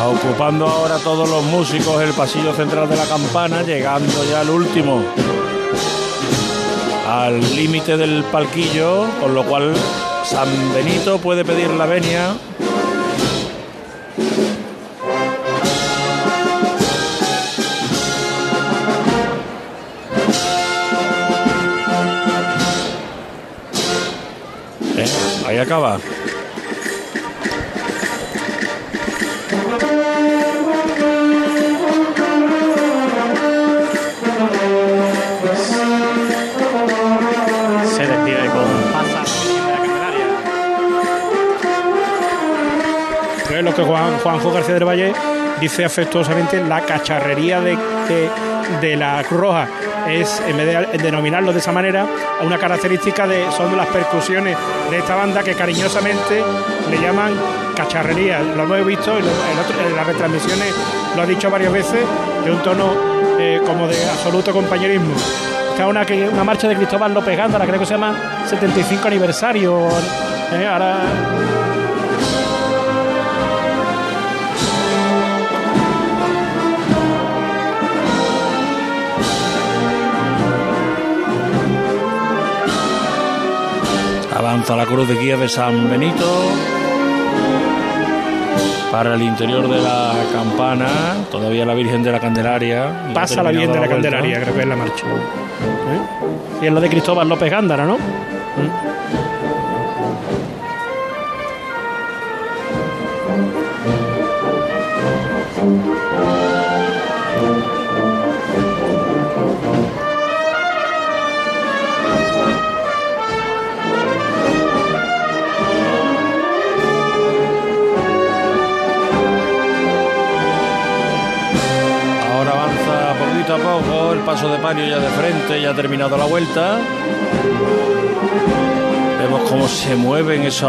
Ocupando ahora todos los músicos el pasillo central de la campana, llegando ya al último, al límite del palquillo, con lo cual San Benito puede pedir la venia. Ahí acaba. Se despide con pasa la Candelaria. Es lo que Juan, Juanjo García del Valle dice afectuosamente la cacharrería de, de, de la Cruz Roja. Es, en vez de denominarlo de esa manera, una característica de, son las percusiones de esta banda que cariñosamente le llaman cacharrería. Lo hemos visto en otro- en las retransmisiones, lo ha dicho varias veces, de un tono eh, como de absoluto compañerismo. Está una, que- una marcha de Cristóbal López Gándara, creo que se llama 75 aniversario. eh, ahora Avanza la cruz de guía de San Benito para el interior de la campana. Todavía la Virgen de la Candelaria. Pasa la bien de la vuelta. Candelaria, creo que es la marcha. ¿Eh? Y es lo de Cristóbal López Gándara, ¿no? ¿Mm? De Mario ya de frente, ya ha terminado la vuelta. Vemos cómo se mueven esos